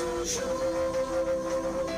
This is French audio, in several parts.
Toujours.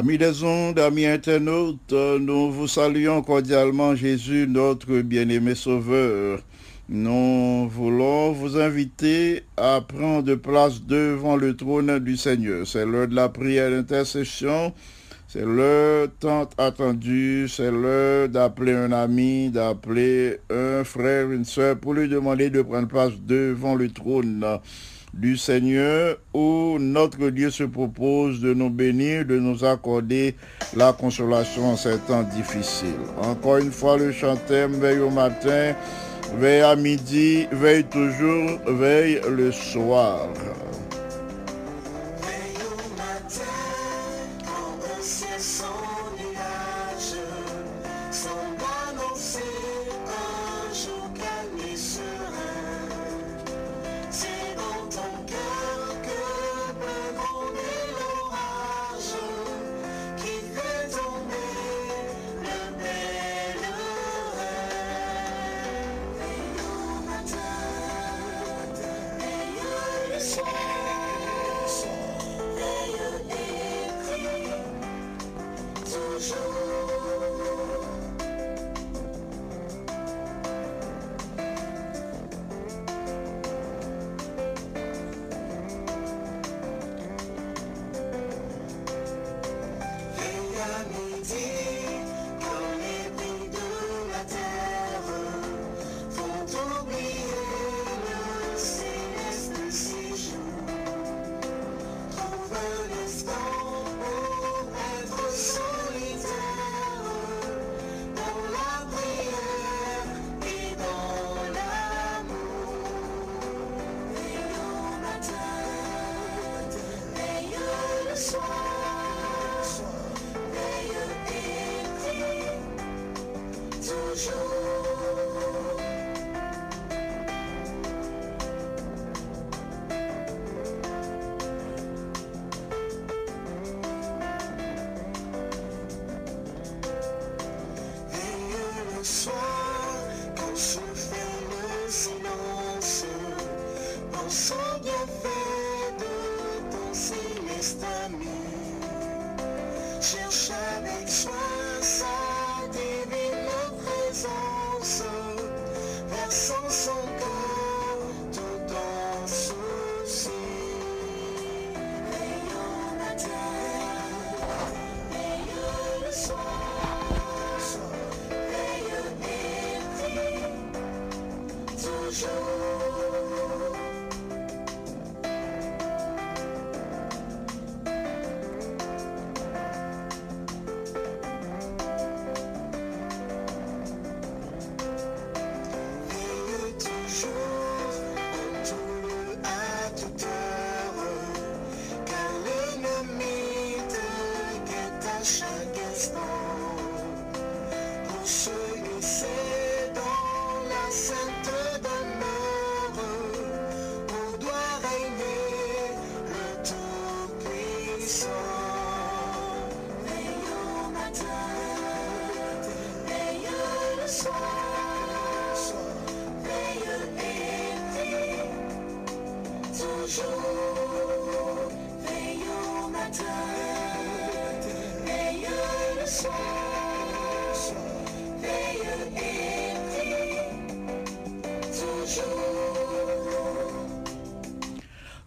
Amis des ondes, amis internautes, nous vous saluons cordialement Jésus, notre bien-aimé Sauveur. Nous voulons vous inviter à prendre place devant le trône du Seigneur. C'est l'heure de la prière d'intercession. C'est l'heure tant attendue. C'est l'heure d'appeler un ami, d'appeler un frère, une soeur pour lui demander de prendre place devant le trône du Seigneur où notre Dieu se propose de nous bénir, de nous accorder la consolation en ces temps difficiles. Encore une fois, le chantème veille au matin, veille à midi, veille toujours, veille le soir.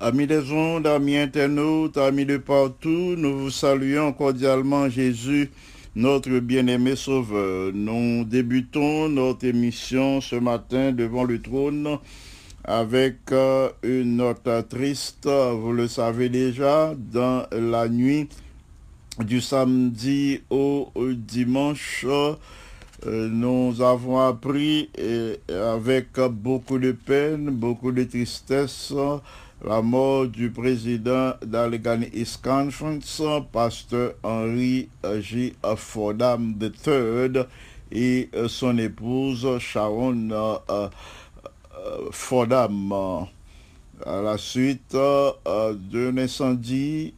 Amis des ondes, amis internautes, amis de partout, nous vous saluons cordialement Jésus, notre bien-aimé Sauveur. Nous débutons notre émission ce matin devant le trône avec euh, une note triste, vous le savez déjà, dans la nuit du samedi au dimanche. Euh, nous avons appris avec beaucoup de peine, beaucoup de tristesse, la mort du président d'Allegheny East Conference, pasteur Henry J. Fordham III et euh, son épouse Sharon euh, euh, Fordham à la suite d'un incendie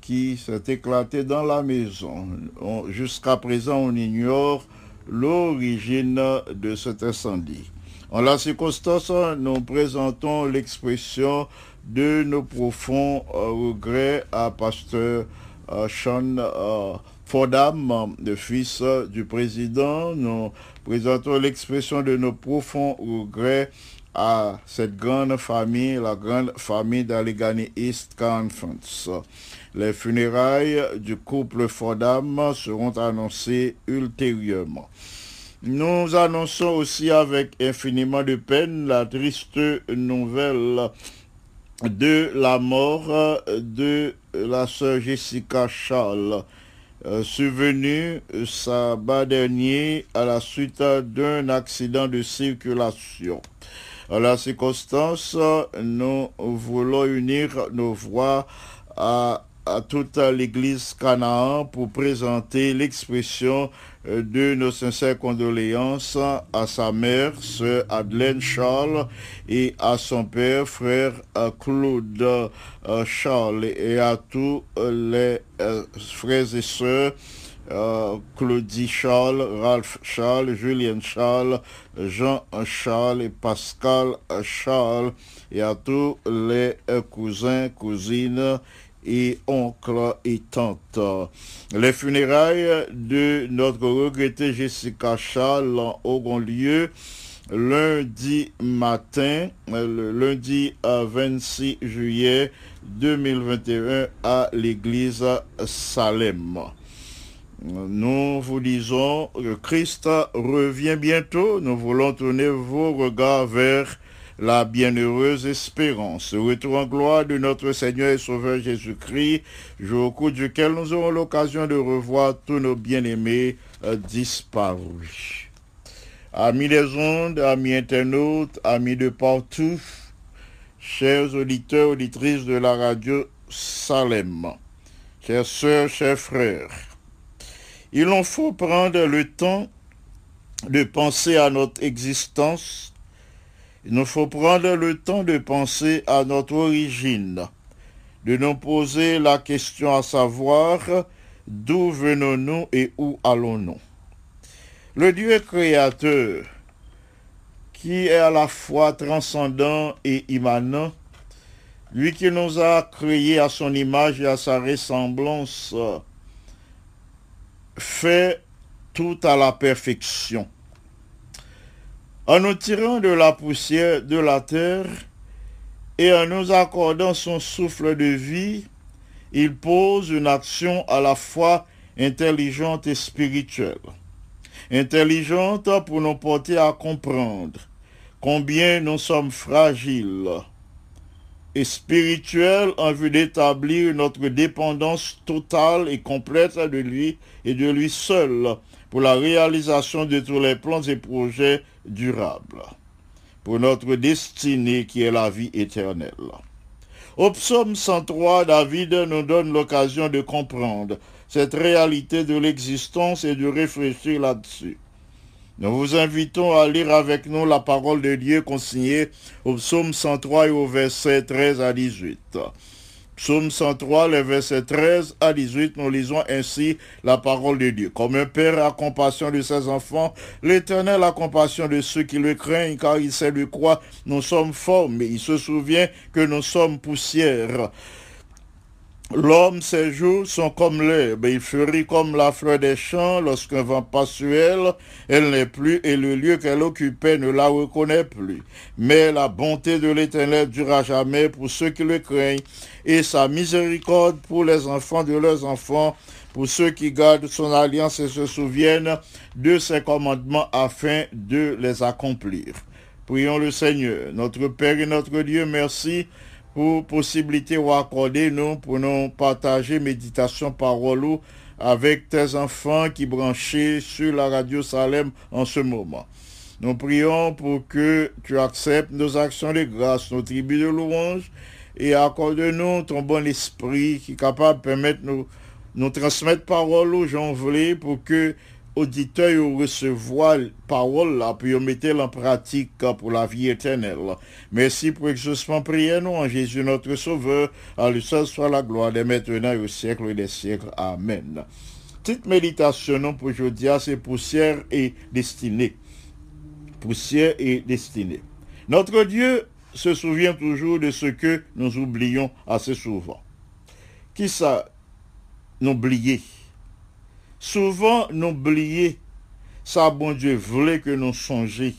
qui s'est éclaté dans la maison. On- Jusqu'à présent, on ignore l'origine de cet incendie. En la circonstance, nous présentons l'expression de nos profonds euh, regrets à pasteur euh, Sean euh, Fordham, le fils du président. Nous présentons l'expression de nos profonds regrets à cette grande famille, la grande famille d'Allegheny East Conference. Les funérailles du couple Fordham seront annoncées ultérieurement. Nous annonçons aussi avec infiniment de peine la triste nouvelle de la mort de la sœur Jessica Charles, euh, survenue euh, sabbat dernier à la suite d'un accident de circulation. À la circonstance, nous voulons unir nos voix à, toute l'église Canaan pour présenter l'expression de nos sincères condoléances à sa mère, sœur Madeleine Charles, et à son père, frère euh, Claude euh, Charles, et à tous euh, les euh, frères et sœurs euh, Claudie Charles, Ralph Charles, Julien Charles, Jean Charles Pascal Charles, et à tous les euh, cousins, cousines et oncles et tantes. Les funérailles de notre regrettée Jessica Charles auront lieu lundi matin, euh, le lundi euh, 26 juillet 2021 à l'église Salem. Nous vous disons que Christ revient bientôt. Nous voulons tourner vos regards vers la bienheureuse espérance. Retour en gloire de notre Seigneur et Sauveur Jésus-Christ, jour au cours duquel nous aurons l'occasion de revoir tous nos bien-aimés euh, disparus. Amis des ondes, amis internautes, amis de partout, chers auditeurs, auditrices de la radio Salem, chères sœurs, chers frères, il en faut prendre le temps de penser à notre existence, il nous faut prendre le temps de penser à notre origine, de nous poser la question à savoir d'où venons-nous et où allons-nous. Le Dieu créateur, qui est à la fois transcendant et immanent, lui qui nous a créés à son image et à sa ressemblance, fait tout à la perfection. En nous tirant de la poussière de la terre et en nous accordant son souffle de vie, il pose une action à la fois intelligente et spirituelle. Intelligente pour nous porter à comprendre combien nous sommes fragiles et spirituelle en vue d'établir notre dépendance totale et complète de lui et de lui seul pour la réalisation de tous les plans et projets durables, pour notre destinée qui est la vie éternelle. Au psaume 103, David nous donne l'occasion de comprendre cette réalité de l'existence et de réfléchir là-dessus. Nous vous invitons à lire avec nous la parole de Dieu consignée au psaume 103 et au verset 13 à 18. Psaume 103, les versets 13 à 18, nous lisons ainsi la parole de Dieu. Comme un père a compassion de ses enfants, l'Éternel a compassion de ceux qui le craignent, car il sait de quoi nous sommes formés. Il se souvient que nous sommes poussière. L'homme, ses jours sont comme l'herbe, il fleurit comme la fleur des champs, lorsqu'un vent passe elle, elle n'est plus, et le lieu qu'elle occupait ne la reconnaît plus. Mais la bonté de l'Éternel durera jamais pour ceux qui le craignent, et sa miséricorde pour les enfants de leurs enfants, pour ceux qui gardent son alliance et se souviennent de ses commandements afin de les accomplir. Prions le Seigneur, notre Père et notre Dieu, merci pour possibilité ou accorder nous pour nous partager méditation parole ou avec tes enfants qui branchés sur la radio Salem en ce moment. Nous prions pour que tu acceptes nos actions de grâce, nos tribus de louange et accorde-nous ton bon esprit qui est capable de permettre nous nous transmettre parole aux gens voulés pour que auditeurs recevoir parole là, puis mettre en pratique pour la vie éternelle. Merci pour exaucement prière nous en Jésus notre Sauveur. À lui seul soit la gloire dès maintenant et au siècle des siècles. Amen. Petite méditation non, pour aujourd'hui, c'est poussière et destinée. Poussière et destinée. Notre Dieu se souvient toujours de ce que nous oublions assez souvent. Qui ça nous oublier? Souvent, nous oublier ça bon Dieu voulait que nous songions.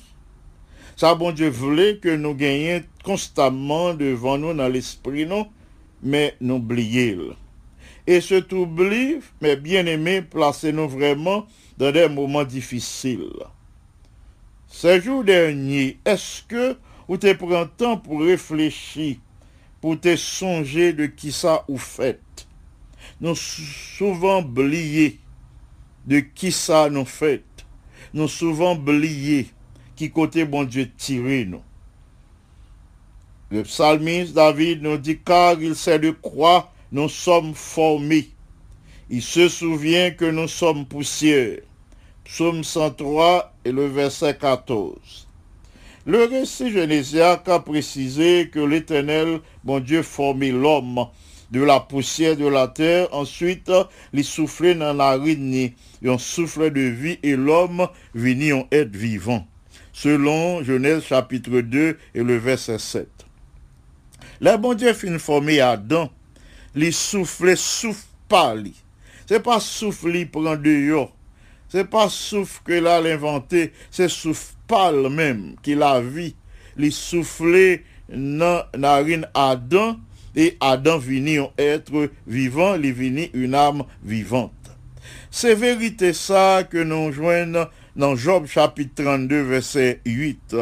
Ça bon Dieu voulait que nous gagnions constamment devant nous dans l'esprit, non, mais nous oublier. Et cet oubli, mes bien-aimés, placez-nous vraiment dans des moments difficiles. Ces jours derniers, est-ce que vous te prenez temps pour réfléchir, pour te songer de qui ça ou fait? Nous souvent oubliés de qui ça nous fait. Nous souvent oubliés qui côté bon Dieu tiré nous. Le psalmiste David nous dit car il sait de quoi nous sommes formés. Il se souvient que nous sommes poussière. Psaume 103 et le verset 14. Le récit génésiaque a précisé que l'Éternel, bon Dieu, formait l'homme de la poussière de la terre, ensuite il soufflait dans la narine, un souffle de vie et l'homme vini en être vivant. Selon Genèse chapitre 2 et le verset 7. Le bon Dieu fin formé Adam, il soufflait souffle pas. C'est pas souffle il prend dehors. C'est pas souffle que l'a inventé, c'est souffle pâle même qu'il a vie. Il soufflait dans narine Adam et Adam vini un être vivant, il vini une âme vivante. C'est vérité ça que nous joignons dans Job chapitre 32 verset 8.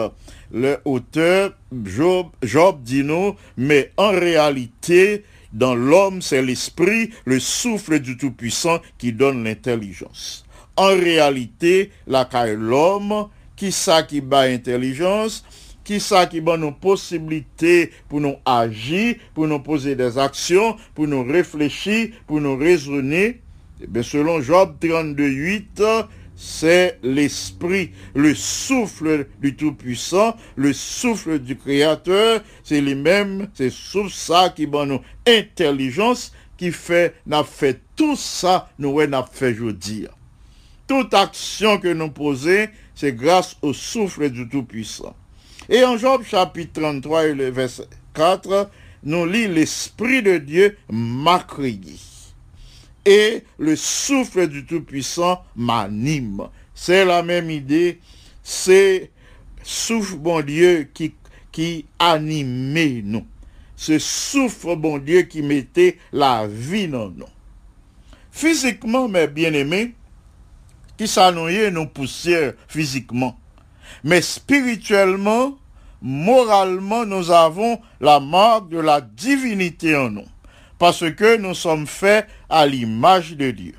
Le auteur Job, Job dit nous, mais en réalité, dans l'homme, c'est l'esprit, le souffle du Tout-Puissant qui donne l'intelligence. En réalité, la caille l'homme, qui ça qui bat intelligence, qui ça qui donne nos possibilités pour nous agir, pour nous poser des actions, pour nous réfléchir, pour nous raisonner? Eh selon Job 32, 8, c'est l'esprit, le souffle du Tout-Puissant, le souffle du Créateur, c'est lui-même, c'est sous ça qui donne nous intelligence, qui fait, n'a tout ça, nous n'a fait aujourd'hui. Toute action que nous posons, c'est grâce au souffle du Tout-Puissant. Et en Job chapitre 33 et le verset 4, nous lit l'Esprit de Dieu m'a créé. Et le souffle du Tout-Puissant m'anime. C'est la même idée. C'est souffle bon Dieu qui, qui animait nous. Ce souffle bon Dieu qui mettait la vie dans nous. Physiquement, mes bien-aimés, qui s'annonçait nos poussières physiquement. Mais spirituellement, moralement, nous avons la marque de la divinité en nous. Parce que nous sommes faits à l'image de Dieu.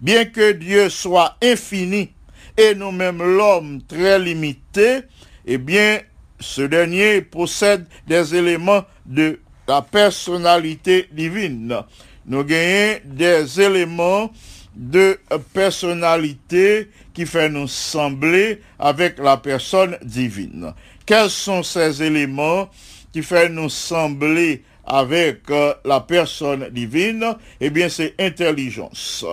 Bien que Dieu soit infini et nous-mêmes l'homme très limité, eh bien, ce dernier possède des éléments de la personnalité divine. Nous gagnons des éléments de personnalité qui fait nous sembler avec la personne divine. Quels sont ces éléments qui fait nous sembler avec euh, la personne divine? Eh bien, c'est intelligence.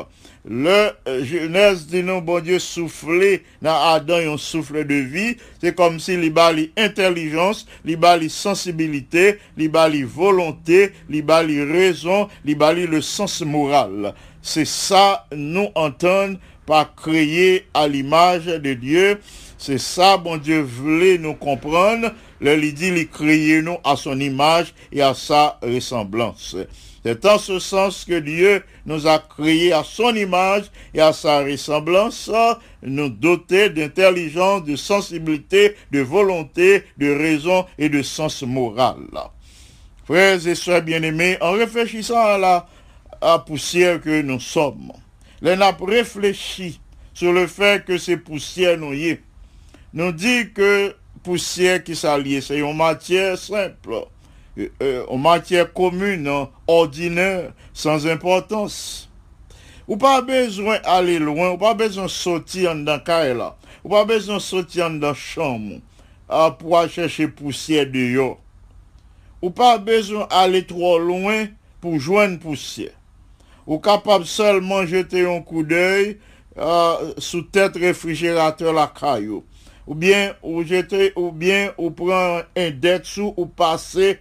Le euh, Genèse dit non, bon Dieu soufflé dans Adam un souffle de vie. C'est comme si il bali intelligence, il bali sensibilité, il bali volonté, il bali raison, il bali le sens moral. C'est ça nous entendre par créer à l'image de Dieu. C'est ça, bon Dieu voulait nous comprendre. Le dit, il créer nous à son image et à sa ressemblance. C'est en ce sens que Dieu nous a créés à son image et à sa ressemblance, nous doter d'intelligence, de sensibilité, de volonté, de raison et de sens moral. Frères et sœurs bien-aimés, en réfléchissant à la, à la poussière que nous sommes, les n'a réfléchi sur le fait que ces poussières nous. Nous dit que poussière qui s'allie, c'est une matière simple, euh, une matière commune, ordinaire, sans importance. Ou pas besoin d'aller loin, ou pas besoin de sortir dans là, ou pas besoin de sortir dans la chambre pour aller chercher poussière dehors. Ou pas besoin d'aller trop loin pour joindre poussière. Ou capable seulement jeter un coup d'œil euh, sous tête réfrigérateur la caillou. Ou bien ou jeter ou ou prendre un dessous ou passer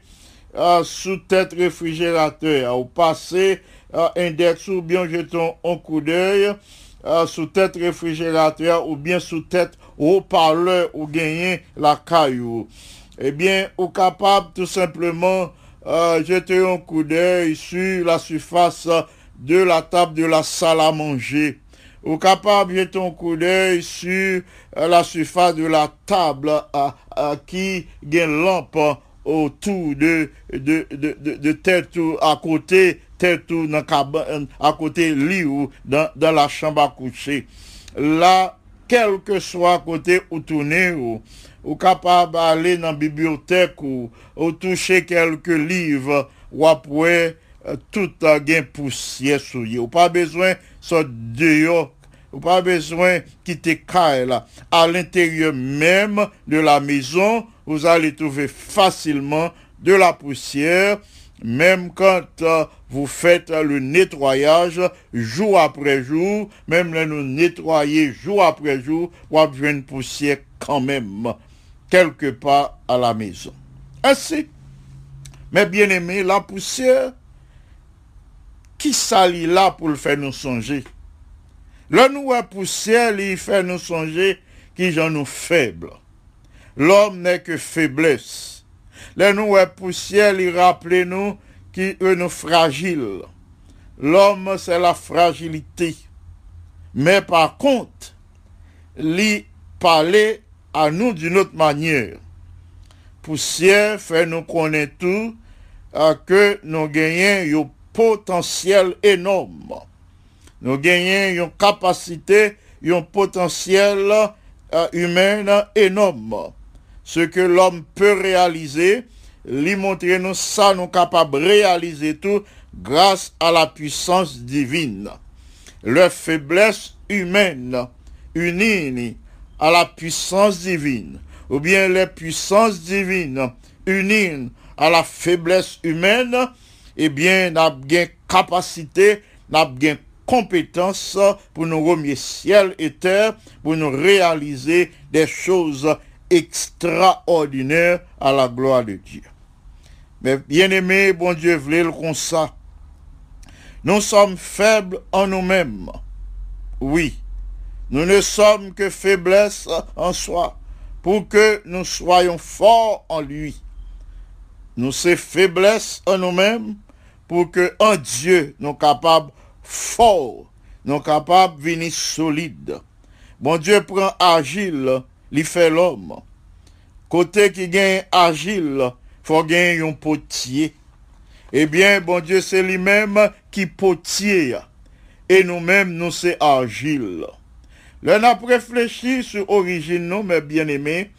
euh, sous tête réfrigérateur ou passer euh, un dessous ou bien jeter un coup d'œil euh, sous tête réfrigérateur ou bien sous tête haut-parleur ou gagner la caillou. Eh bien, ou capable tout simplement euh, jeter un coup d'œil sur la surface de la table de la salle à manger. Ou capable de jeter un coup d'œil sur euh, la surface de la table à, à qui gagne lampe autour de, de, de, de, de à côté, tête ou dans à côté lit ou dans, dans la chambre à coucher. Là, quel que soit côté ou tourner ou, ou capable d'aller dans la bibliothèque ou, ou toucher quelques livres ou après euh, tout a gain poussière eux. Ou pas besoin de dehors ou pas besoin quitter caille là. À l'intérieur même de la maison, vous allez trouver facilement de la poussière, même quand euh, vous faites le nettoyage jour après jour, même nous nettoyer jour après jour, vous avez une poussière quand même, quelque part à la maison. Ainsi, mes bien-aimés, la poussière, qui s'allie là pour le faire nous songer? Le nous à poussière, il fait nous songer qui j'en nous faibles. L'homme n'est que faiblesse. Le nous à poussière, il rappelle nous qui est nous fragile. L'homme, c'est la fragilité. Mais par contre, il parler à nous d'une autre manière. Poussière fait nous connaître tout euh, que nous gagnons potentiel énorme. Nous gagnons une capacité, un potentiel euh, humain énorme. Ce que l'homme peut réaliser, lui montrer nous ça, nous capables de réaliser tout grâce à la puissance divine. Leur faiblesse humaine unis à la puissance divine, ou bien les puissances divines unis à la faiblesse humaine, eh bien, n'a bien capacité, n'a bien compétence pour nous remettre ciel et terre, pour nous réaliser des choses extraordinaires à la gloire de Dieu. Mais bien aimé, bon Dieu voulait le comme ça. Nous sommes faibles en nous-mêmes. Oui, nous ne sommes que faiblesse en soi pour que nous soyons forts en lui. Nous sommes faiblesse en nous-mêmes pour que en Dieu nous capables forts, nous capables venir solides. Bon Dieu prend agile, il fait l'homme. Côté qui gagne agile, faut gagner un potier. Eh bien, bon Dieu, c'est lui-même qui potier. Et nous-mêmes, nous c'est agile. L'on a réfléchi sur l'origine, nous, mes bien-aimés,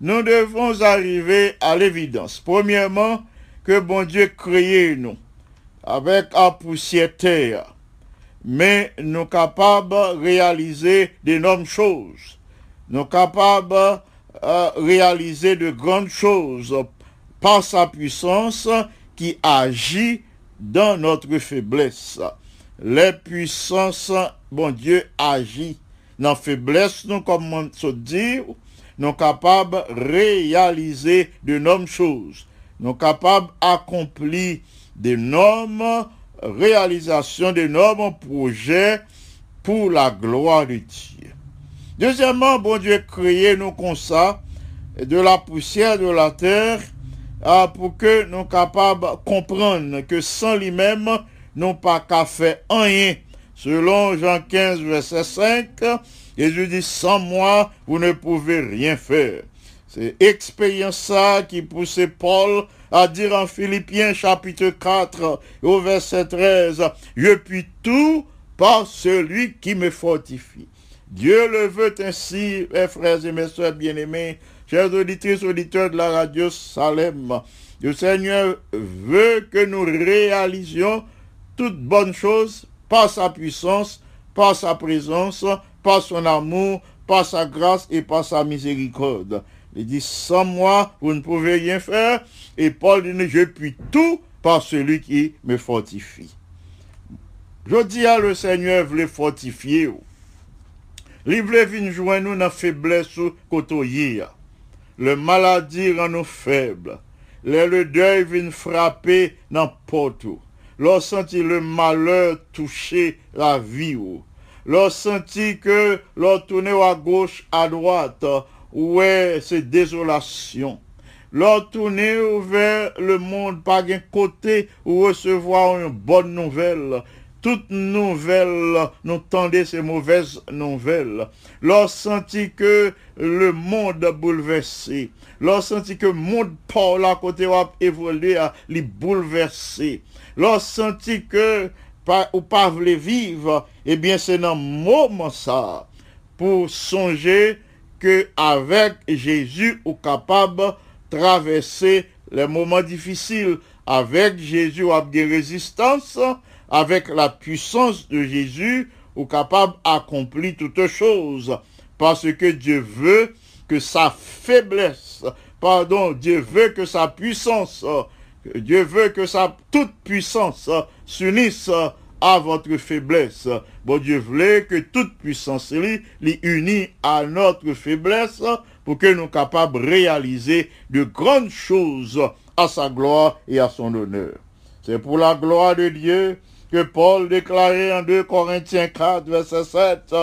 nous devons arriver à l'évidence. Premièrement, que bon Dieu créé nous avec un poussière mais nous capables de réaliser d'énormes choses. Nous capables de réaliser de grandes choses par sa puissance qui agit dans notre faiblesse. Les puissances, bon Dieu, agit dans la faiblesse, nous, comme nous capables de réaliser d'énormes choses. Nous capables d'accomplir d'énormes réalisations, d'énormes projets pour la gloire de Dieu. Deuxièmement, bon Dieu créé nous comme ça, de la poussière de la terre, ah, pour que nous capables de comprendre que sans lui-même, nous pas qu'à faire rien. Selon Jean 15, verset 5, Jésus dit, sans moi, vous ne pouvez rien faire. C'est expérience ça qui poussait Paul à dire en Philippiens chapitre 4 au verset 13, je puis tout par celui qui me fortifie. Dieu le veut ainsi, mes frères et mes soeurs bien-aimés, chers auditrices, auditeurs de la radio Salem. Le Seigneur veut que nous réalisions toutes bonnes choses par sa puissance, par sa présence, par son amour, par sa grâce et par sa miséricorde. Il dit, sans moi, vous ne pouvez rien faire. Et Paul dit, je puis tout par celui qui me fortifie. Je dis à le Seigneur voulait fortifier. Il voulait venir joindre nous dans la faiblesse côté Le maladie rend nous faibles. Le, deuil vient frapper dans porte. L'on senti le malheur toucher la vie. L'on senti que l'on tournait à gauche, à droite, ouais, c'est désolation? L'on tourner vers le monde par un côté ou recevoir une bonne nouvelle. Toute nouvelle, nous tendez ces mauvaises nouvelles. L'on senti que le monde a bouleversé. L'on senti que le monde par là côté a évolué, li bouleversé. L'on senti que pas, ou pas voulez vivre, eh bien c'est dans moment ça pour songer que avec Jésus ou capable traverser les moments difficiles. Avec Jésus ou des résistances, avec la puissance de Jésus ou capable d'accomplir toutes choses. Parce que Dieu veut que sa faiblesse, pardon, Dieu veut que sa puissance, Dieu veut que sa toute puissance s'unisse à votre faiblesse. Bon Dieu voulait que toute puissance les unie à notre faiblesse pour que nous capables de réaliser de grandes choses à sa gloire et à son honneur. C'est pour la gloire de Dieu que Paul déclarait en 2 Corinthiens 4, verset 7,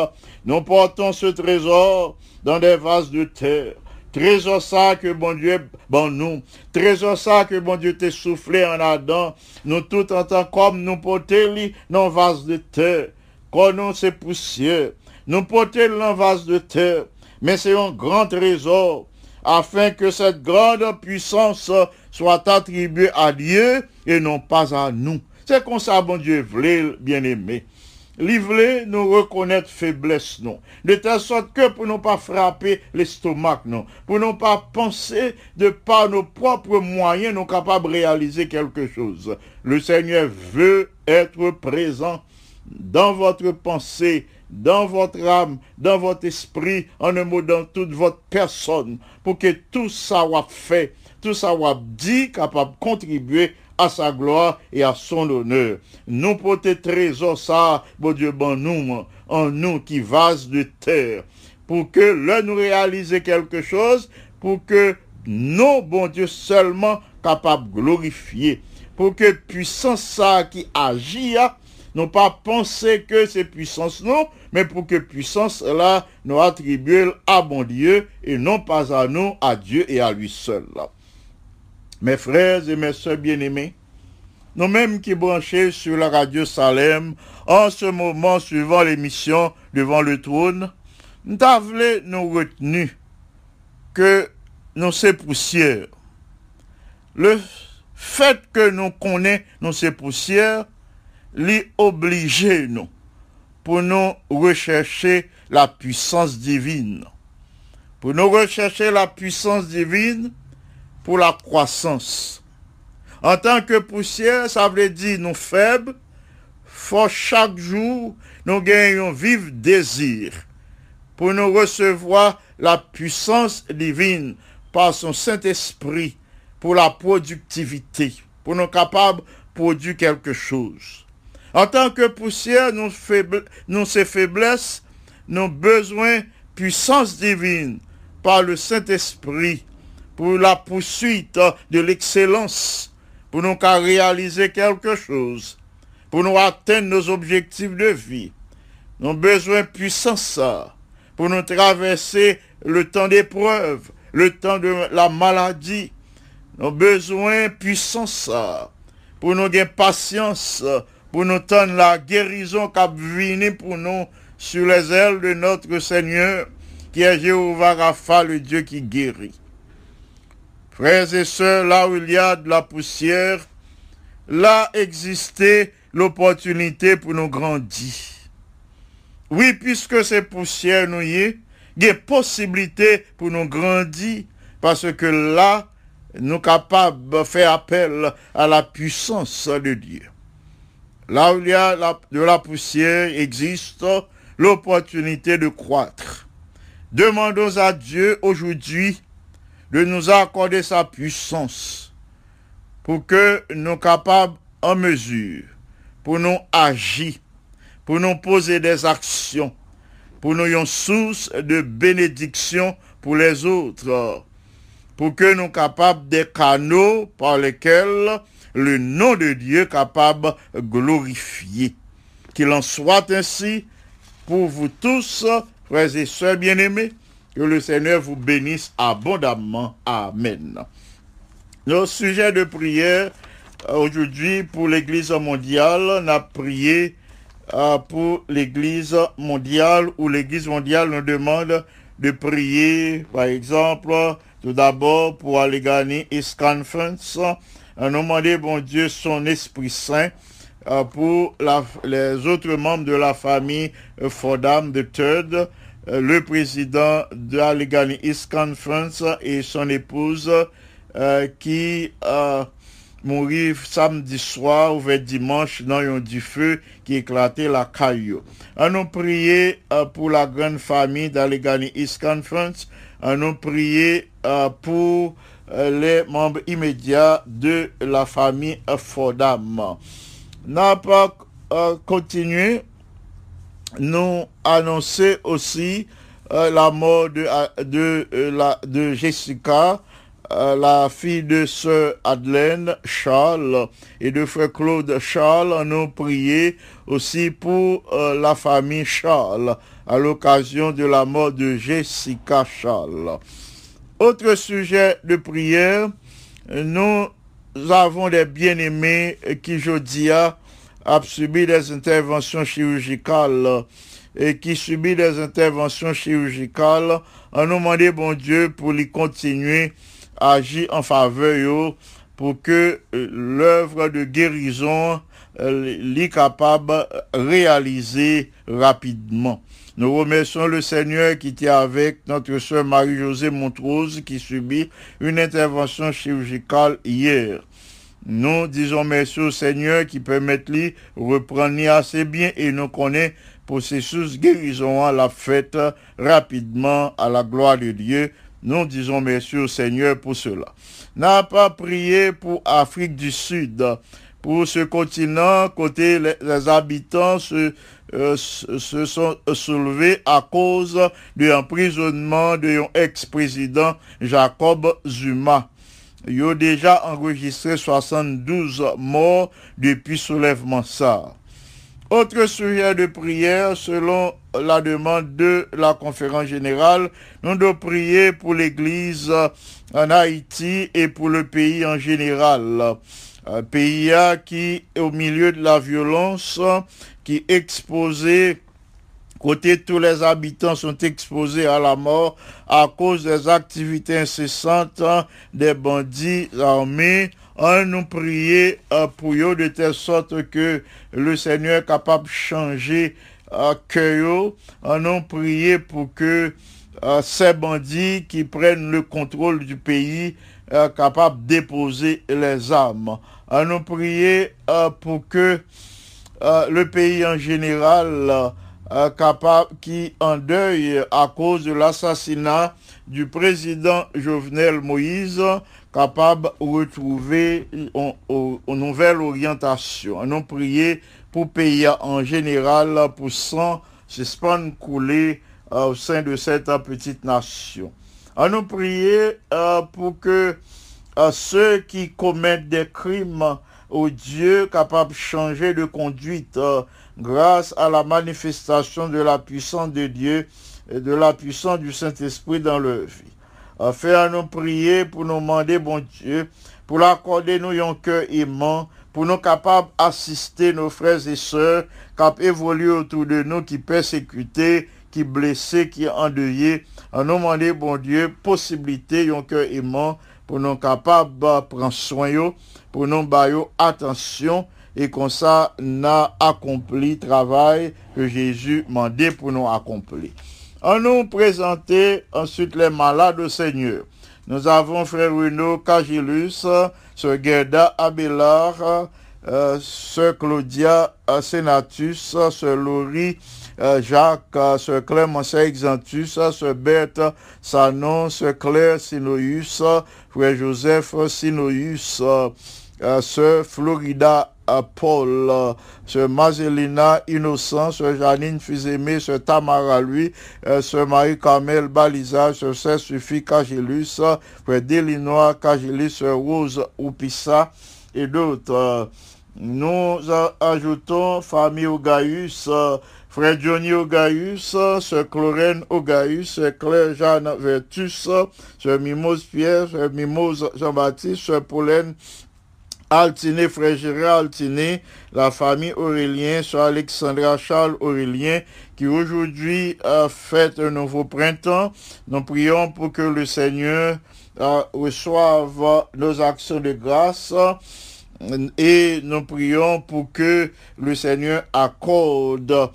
nous portons ce trésor dans des vases de terre Trésor ça que bon Dieu, bon nous, trésor ça que bon Dieu t'a soufflé en Adam, nous tout en tant comme nous porter dans vase de terre, qu'on nous c'est poussière, nous porter dans vase de terre, mais c'est un grand trésor, afin que cette grande puissance soit attribuée à Dieu et non pas à nous. C'est comme ça, bon Dieu, voulait, bien Livrer, nous reconnaître faiblesse, non. De telle sorte que pour ne pas frapper l'estomac, non. Pour ne pas penser de par nos propres moyens, nous capables de réaliser quelque chose. Le Seigneur veut être présent dans votre pensée, dans votre âme, dans votre esprit, en un mot, dans toute votre personne, pour que tout ça soit fait, tout ça soit dit, capable de contribuer à sa gloire et à son honneur. Nous porter trésor ça, bon Dieu, bon nous, en nous qui vase de terre, pour que là nous réaliser quelque chose, pour que non, bon Dieu, seulement capable de glorifier, pour que puissance ça qui agit, non pas penser que c'est puissance non, mais pour que puissance là nous attribue à bon Dieu et non pas à nous, à Dieu et à lui seul. Mes frères et mes soeurs bien-aimés, nous-mêmes qui branchés sur la radio Salem, en ce moment suivant l'émission devant le trône, nous avons retenu que nous c'est poussière. Le fait que nous connaissons nous ces poussières, les obliger nous pour nous rechercher la puissance divine. Pour nous rechercher la puissance divine pour la croissance. En tant que poussière, ça veut dire nous faibles, faut chaque jour nous gagnons vif désir pour nous recevoir la puissance divine par son Saint-Esprit pour la productivité, pour nous capables de produire quelque chose. En tant que poussière, nous, faible, nous ces faiblesses, nous besoin puissance divine par le Saint-Esprit pour la poursuite de l'excellence, pour nous réaliser quelque chose, pour nous atteindre nos objectifs de vie. Nous avons besoin de puissance pour nous traverser le temps d'épreuve, le temps de la maladie. Nous avons besoin de puissance pour nous gagner patience, pour nous tendre la guérison venue pour nous sur les ailes de notre Seigneur, qui est Jéhovah Rapha, le Dieu qui guérit. Frères et sœurs, là où il y a de la poussière, là existait l'opportunité pour nous grandir. Oui, puisque ces poussières nous y est, il y a possibilité pour nous grandir, parce que là, nous capables de faire appel à la puissance de Dieu. Là où il y a de la poussière, existe l'opportunité de croître. Demandons à Dieu aujourd'hui de nous accorder sa puissance pour que nous capables en mesure, pour nous agir, pour nous poser des actions, pour nous une source de bénédiction pour les autres, pour que nous capables des canaux par lesquels le nom de Dieu capable de glorifier. Qu'il en soit ainsi pour vous tous, frères et sœurs bien-aimés, que le Seigneur vous bénisse abondamment. Amen. Nos sujets de prière aujourd'hui pour l'Église mondiale, on a prié euh, pour l'Église mondiale où l'Église mondiale nous demande de prier, par exemple, tout d'abord pour Allegheny East Conference, on a demandé, bon Dieu, son Esprit Saint euh, pour les autres membres de la famille euh, Fordham de Third, euh, le président de East Conference et son épouse euh, qui a mouru samedi soir ou vers dimanche dans un du feu qui éclatait la caillou. On a prié euh, pour la grande famille d'Allegheny East Conference. On a prié euh, pour euh, les membres immédiats de la famille Fordham. N'a pas euh, continué, nous annoncer aussi euh, la mort de, euh, de Jessica, euh, la fille de sœur Madeleine Charles et de frère Claude Charles. Nous prié aussi pour euh, la famille Charles à l'occasion de la mort de Jessica Charles. Autre sujet de prière, nous avons des bien-aimés qui, jeudi, a subi des interventions chirurgicales et qui subit des interventions chirurgicales. On nous demandé, bon Dieu, pour lui continuer à agir en faveur pour que euh, l'œuvre de guérison euh, l'est capable de réaliser rapidement. Nous remercions le Seigneur qui était avec notre sœur Marie-Josée Montrose qui subit une intervention chirurgicale hier. Nous disons merci au Seigneur qui permet lui reprendre assez bien et nous connaît processus guérison à la fête rapidement à la gloire de Dieu. Nous disons merci au Seigneur pour cela. N'a pas prié pour Afrique du Sud, pour ce continent, côté les, habitants se, euh, se sont soulevés à cause de l'emprisonnement de ex-président Jacob Zuma. Il y a déjà enregistré 72 morts depuis soulèvement ça. Autre sujet de prière, selon la demande de la conférence générale, nous devons prier pour l'Église en Haïti et pour le pays en général. Un pays qui au milieu de la violence, qui est exposé Côté tous les habitants sont exposés à la mort à cause des activités incessantes des bandits armés. On nous prier euh, pour eux de telle sorte que le Seigneur est capable de changer cœur. On nous prier pour que ces bandits qui prennent le contrôle du pays capables de déposer les armes. On nous prier pour que le pays en général capable qui en deuil à cause de l'assassinat du président Jovenel Moïse capable de retrouver une, nouvelle orientation. On a prié pour pays en général pour sang suspendre couler euh, au sein de cette petite nation. On a prié euh, pour que euh, ceux qui commettent des crimes au Dieu capable de changer de conduite grâce à la manifestation de la puissance de Dieu et de la puissance du Saint-Esprit dans leur vie. Faire nous prier pour nous demander, bon Dieu, pour l'accorder nous un cœur aimant, pour nous capables d'assister nos frères et sœurs qui évoluent autour de nous, qui persécutés, qui blessés, qui endeuillés. On nous demander, bon Dieu, possibilité, un cœur aimant, pour nous capables de prendre soin, pour nous bailler attention, et comme ça, n'a accompli le travail que Jésus m'a dit pour nous accomplir. On nous présenter ensuite les malades au Seigneur. Nous avons frère Renaud Cagilus, sœur Gerda Abélard, euh, sœur Claudia Senatus, sœur Laurie euh, Jacques, euh, sœur Exantus, sœur Berthe Sanon, sœur Claire Sinoïus, frère Joseph Sinoïus, euh, sœur Florida Paul, euh, sœur Mazelina Innocent, sœur Janine Fils-Aimé, sœur Tamara lui, euh, sœur Marie-Carmel Baliza, sœur Saint-Suffit Cagilus, euh, frère Delinois Cagilus, sœur Rose Oupissa et d'autres. Nous ajoutons famille Ogaïus, frère Johnny Ogaïus, sœur Clorène Ogaïus, sœur Claire Jeanne Vertus, sœur Mimose Pierre, sœur Mimose Jean-Baptiste, sœur Pauline Altiné, frère Gérard Altiné, la famille Aurélien, sur Alexandra Charles Aurélien, qui aujourd'hui euh, fête un nouveau printemps. Nous prions pour que le Seigneur euh, reçoive nos actions de grâce et nous prions pour que le Seigneur accorde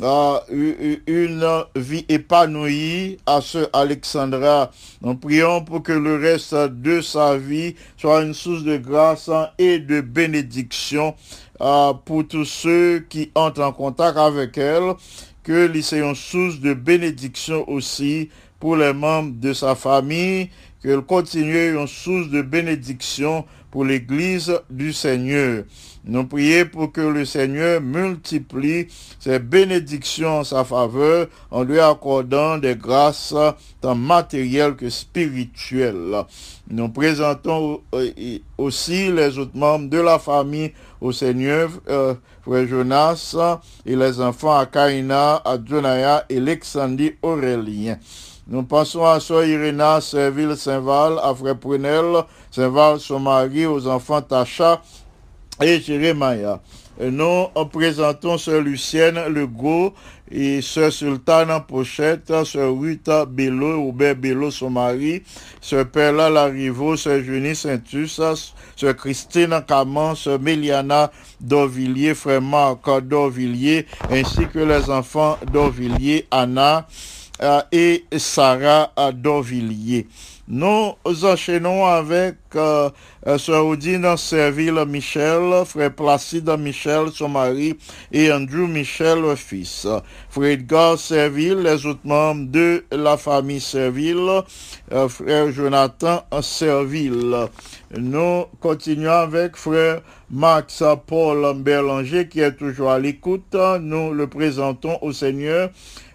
une vie épanouie à ce Alexandra. Nous prions pour que le reste de sa vie soit une source de grâce et de bénédiction euh, pour tous ceux qui entrent en contact avec elle, que une source de bénédiction aussi pour les membres de sa famille, qu'elle continue une source de bénédiction pour l'Église du Seigneur. Nous prions pour que le Seigneur multiplie ses bénédictions en sa faveur en lui accordant des grâces tant matérielles que spirituelles. Nous présentons euh, aussi les autres membres de la famille au Seigneur, euh, frère Jonas et les enfants à Kaina, à Jonaya et Alexandrie Aurélien. Nous pensons à Sœur Iréna, Serville Saint-Val, à Frère Prunel, Saint-Val, son mari, aux enfants Tacha et Jérémia. Nous en présentons Sœur Lucienne Legault et Sœur Sultane Pochette, Sœur Rita Bello, Robert Bello, son mari, Sœur Perla Larivo, Sœur Junie Saintus, Sœur Christine Caman, Sœur Méliana Dorvilliers, Frère Marc Dorvilliers, ainsi que les enfants Dorvilliers, Anna, et Sarah à Dorvilliers. Nous enchaînons avec euh, euh, Sœur Odine Serville Michel, Frère Placide Michel, son mari, et Andrew Michel, le fils. Frère Edgar Serville, les autres membres de la famille Serville, euh, Frère Jonathan Serville. Nous continuons avec Frère Max Paul Berlanger qui est toujours à l'écoute. Nous le présentons au Seigneur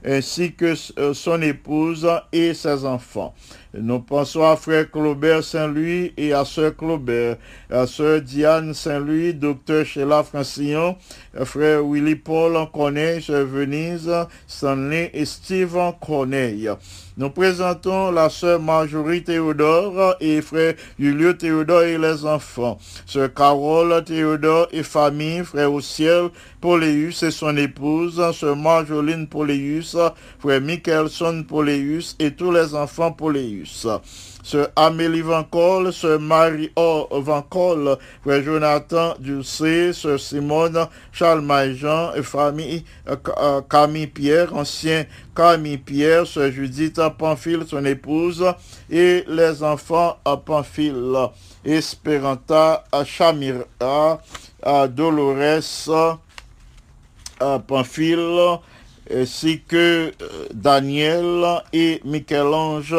ainsi que euh, son épouse et ses enfants. Nous pensons à frère Claubert Saint-Louis et à sœur Claubert, à sœur Diane Saint-Louis, docteur Sheila Francillon, frère Willy Paul Corneille, sœur Venise, Stanley et Steve Corneille. Nous présentons la sœur Marjorie Théodore et frère Julio Théodore et les enfants. Sœur Carole Théodore et famille, frère au ciel, Pauléus et son épouse, sœur Marjoline Pauléus, frère Michelson Pauléus et tous les enfants Pauléus. Sœur Amélie Van Col, Sœur Marie-O Van Col, Frère Jonathan Dulcé, Sœur Simone, Charles Maïjean famille euh, euh, Camille Pierre, ancien Camille Pierre, Sœur Judith Pamphile, son épouse, et les enfants à Pamphile, Esperanta Chamira, Dolores à Pamphile, ainsi que euh, Daniel et Michel-Ange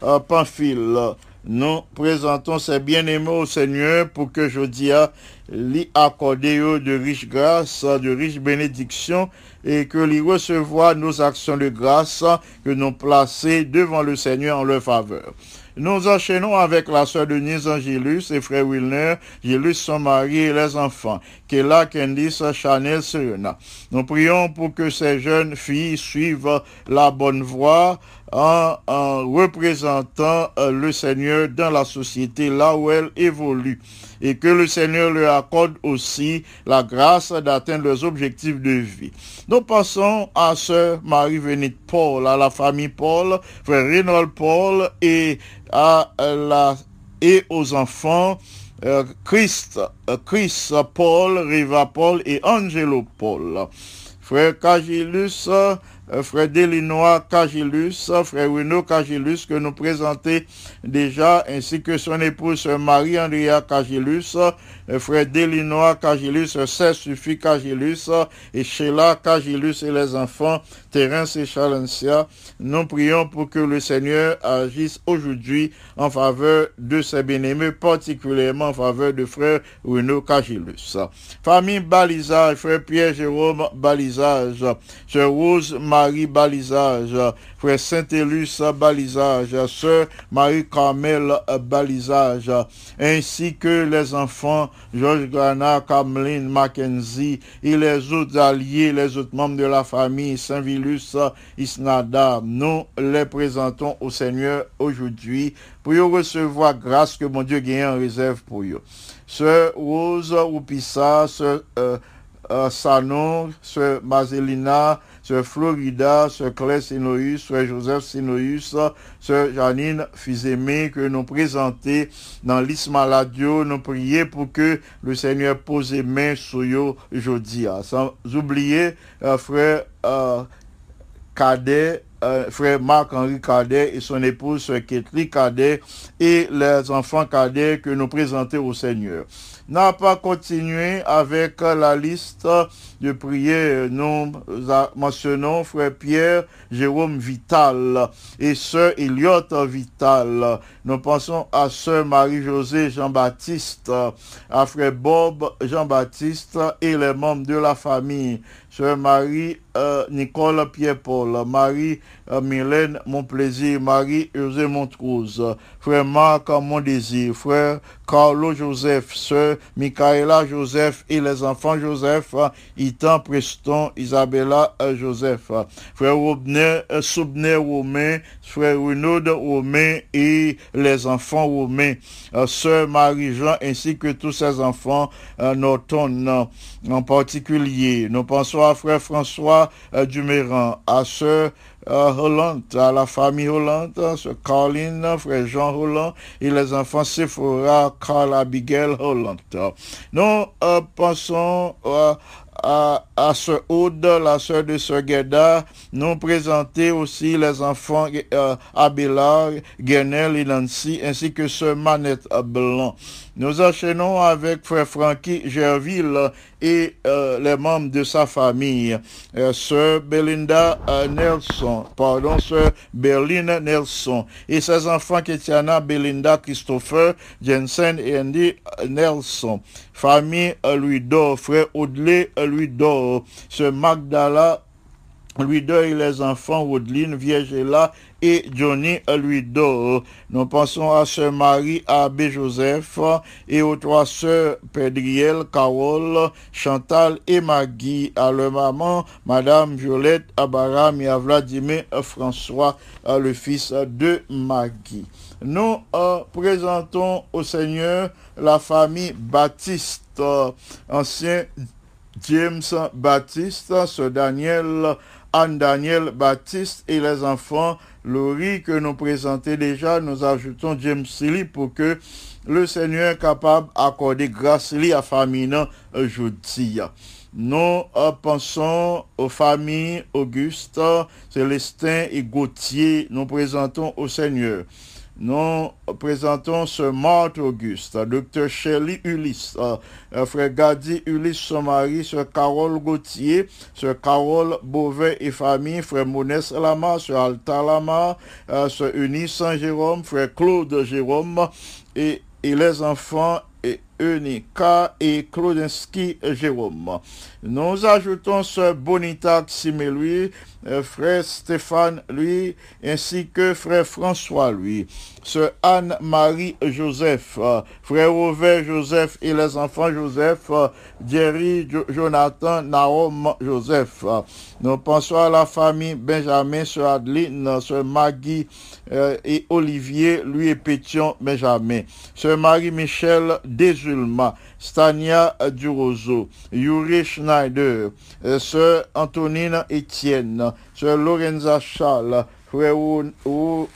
Pamphile. Nous présentons ces bien-aimés au Seigneur pour que je dia lui accorder de riches grâces, de riches bénédictions et que lui recevoir nos actions de grâce que nous placer devant le Seigneur en leur faveur. Nous enchaînons avec la sœur Denise Angélus et frère Wilner, Gélus son mari et les enfants, Kela, Candice, Chanel, Serena. Nous prions pour que ces jeunes filles suivent la bonne voie en, en représentant euh, le Seigneur dans la société là où elle évolue et que le Seigneur leur accorde aussi la grâce d'atteindre leurs objectifs de vie. Nous passons à sœur Marie-Vénite Paul, à la famille Paul, frère Reynold Paul et à la et aux enfants euh, Christ, euh, Chris Paul, Riva Paul et Angelo Paul. Frère Cagilus, euh, frère Delinois Cagilus, frère Renaud Cagilus que nous présentons déjà, ainsi que son épouse Marie-Andrea Cagilus, euh, frère Delinois Cagilus, sœur Suffit Cagilus et Sheila Cagilus et les enfants Terence et Chalencia. Nous prions pour que le Seigneur agisse aujourd'hui en faveur de ses bien-aimés, particulièrement en faveur de frère Renaud Cagilus. Famille Balisage, frère Pierre Jérôme Balisage, sœur Rose Marie Balisage, frère Saint-Élus Balisage, sœur Marie-Carmel Balisage, ainsi que les enfants Georges Grana, Cameline Mackenzie et les autres alliés, les autres membres de la famille Nous les présentons au Seigneur aujourd'hui pour recevoir grâce que mon Dieu gagne en réserve pour eux. Sœur Rose Oupissa, sœur euh, euh, Sanon, sœur Mazelina, sœur Florida, sœur Claire Sinoïus, sœur Joseph Sinoïus, sœur Janine Fils-Aimé, que nous présenter dans l'Ismaladio, nous prier pour que le Seigneur pose les mains sur eux aujourd'hui. Sans oublier, euh, frère euh, Cadet, euh, frère Marc-Henri Cadet et son épouse, Ketli Cadet, et les enfants Cadet que nous présentons au Seigneur n'a pas continué avec la liste de prières. Nous mentionnons frère Pierre, Jérôme Vital et sœur Elliot Vital. Nous pensons à sœur Marie-Josée Jean-Baptiste, à frère Bob Jean-Baptiste et les membres de la famille. Sœur Marie euh, Nicole Pierre-Paul, Marie euh, Mylène Mon Plaisir, Marie José Montrose, frère Marc Mon Désir, frère Carlo Joseph, sœur Michaela Joseph et les enfants Joseph, Itan Preston, Isabella euh, Joseph, frère Robner, euh, Soubner Romain, frère Renaud Romain et les enfants Romain, euh, sœur Marie-Jean ainsi que tous ses enfants Norton euh, en particulier. Nous pensons à frère François Duméran, à sœur Hollande, à la famille Hollande, sœur Caroline, frère Jean Hollande et les enfants Sephora, Carl Abigail Hollande. Nous euh, pensons euh, à, à Sœur Aude, la sœur de Sœur Gueda, nous présenter aussi les enfants euh, Abélard, Guenel et Nancy, ainsi que Sœur Manette Blanc. Nous enchaînons avec Frère Francky Gerville et euh, les membres de sa famille. Euh, Sœur Belinda euh, Nelson, pardon, Sœur Berline Nelson. Et ses enfants Ketiana, Belinda, Christopher, Jensen et Andy Nelson. Famille Louis Frère Audley Louis Dor, Sœur Magdala lui deuil les enfants Woodline, Viergela et Johnny lui. Nous pensons à sœur Marie Abbé Joseph et aux trois sœurs Pédriel, Carole, Chantal et Maggie, à leur maman, Madame Violette Abaram et à Vladimir François, le fils de Maggie. Nous euh, présentons au Seigneur la famille Baptiste, ancien James Baptiste, Sir Daniel, Anne Daniel Baptiste et les enfants Laurie que nous présentons déjà, nous ajoutons James Silly pour que le Seigneur est capable d'accorder grâce à euh, jeudi. Nous euh, pensons aux familles Auguste, Célestin et Gauthier. Nous présentons au Seigneur. Nous présentons ce Marthe Auguste, Dr. Shelley Ulysse, euh, euh, frère Gadi Ulysse, son mari, sœur Carole Gauthier, sœur Carole Beauvais et famille, frère Monès Lama, sœur Alta Lama, euh, Eunice Saint-Jérôme, frère Claude Jérôme, et, et les enfants et Eunika et Claudinski Jérôme. Nous ajoutons sœur Bonita Ximé, lui, euh, frère Stéphane, lui, ainsi que frère François, lui, sœur Anne-Marie Joseph, euh, frère Robert Joseph et les enfants Joseph, euh, Jerry, Jo- Jonathan, Naom Joseph. Euh, Nous pensons à la famille Benjamin, sœur Adeline, sœur Maggie et Olivier, lui et Pétion Benjamin, sœur Marie-Michel Desulma, Stania Durozo, Yuri Schneider, sœur Antonine Etienne, sœur Lorenza Charles, frère Ou-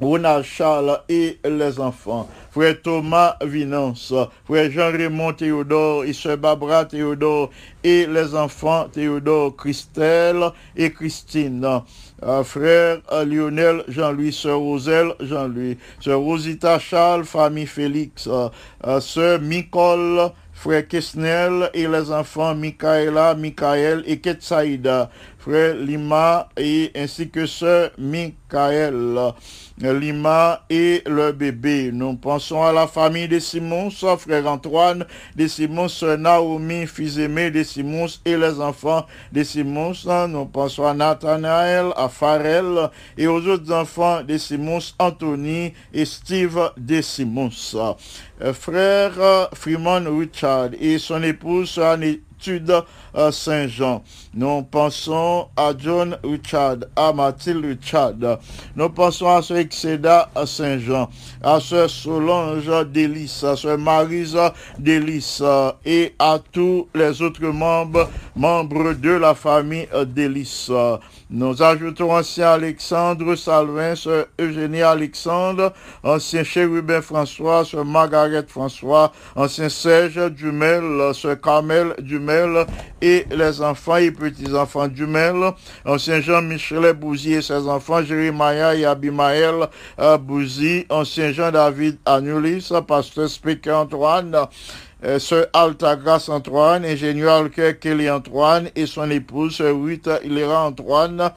Ronald Charles et les enfants, frère Thomas Vinance, frère Jean-Raymond Théodore et sœur Barbara Théodore et les enfants Théodore, Christelle et Christine, euh, frère Lionel Jean-Louis, sœur Roselle Jean-Louis, sœur Rosita Charles, famille Félix, euh, sœur Nicole, frère Kesnel et les enfants Michaela, Michael et Ketsaïda, frère Lima et ainsi que sœur Michael, Lima et le bébé. Nous pensons à la famille de Simons, frère Antoine de Simons, sœur Naomi, fils aimé de Simons et les enfants de Simons. Nous pensons à Nathanaël, à Pharrell et aux autres enfants de Simons, Anthony et Steve de Simons. Euh, Frère euh, Freeman Richard et son épouse en à Saint-Jean. Nous pensons à John Richard, à Mathilde Richard. Nous pensons à Sœur Excéda à Saint-Jean, à Sœur Solange Délice, à Sœur Marise Délice et à tous les autres membres, membres de la famille Délice. Nous ajoutons ancien Alexandre Salvin, Sœur Eugénie Alexandre, ancien chérubin François, Sœur Margaret François, ancien Serge Dumel, Sœur Carmel Dumel et les enfants et petits-enfants Dumel, ancien Jean-Michel Bouzy et ses enfants, Jérémia et Abimaël euh, Bouzy, ancien Jean-David Anulis, pasteur Spéquet Antoine, euh, Sœur Altagrace Antoine, ingénieur Alker Kelly Antoine et son épouse, Sœur Ruth Hilera Antoine,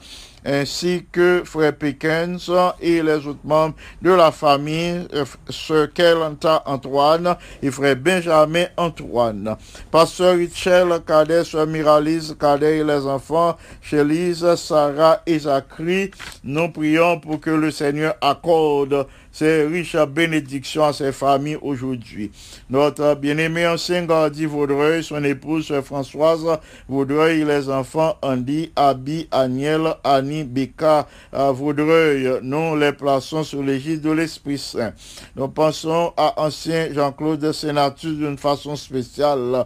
ainsi que Frère Pickens et les autres membres de la famille, euh, Sœur Kelanta Antoine et Frère Benjamin Antoine. Pasteur Richel Cadet, Sœur Miralise Cadet et les enfants, Chélise, Sarah et Zachary, nous prions pour que le Seigneur accorde ces riches bénédictions à ces familles aujourd'hui. Notre bien-aimé ancien Gardi Vaudreuil, son épouse Françoise Vaudreuil, les enfants Andy, Abby, Aniel, Annie, Beka, à Vaudreuil, nous les plaçons sous l'égide de l'Esprit Saint. Nous pensons à ancien Jean-Claude Sénatus d'une façon spéciale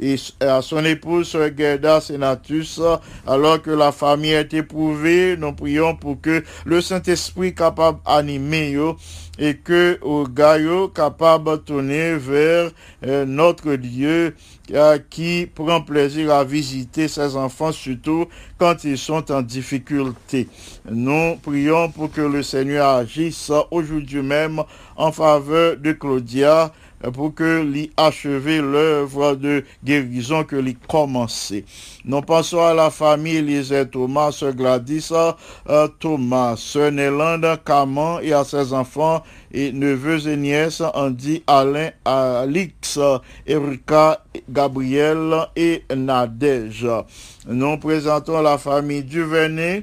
et à son épouse, Gerda Senatus, alors que la famille est éprouvée, nous prions pour que le Saint-Esprit capable d'animer et que au gaillot capable de tourner vers euh, notre Dieu euh, qui prend plaisir à visiter ses enfants, surtout quand ils sont en difficulté. Nous prions pour que le Seigneur agisse aujourd'hui même en faveur de Claudia, pour que l'y achever l'œuvre de guérison que l'y commencé. Nous pensons à la famille Elisée Thomas, Gladys euh, Thomas, Sœur Nélande Caman et à ses enfants et neveux et nièces, Andy, Alain, Alix, Erika, Gabriel et Nadège. Nous présentons la famille euh,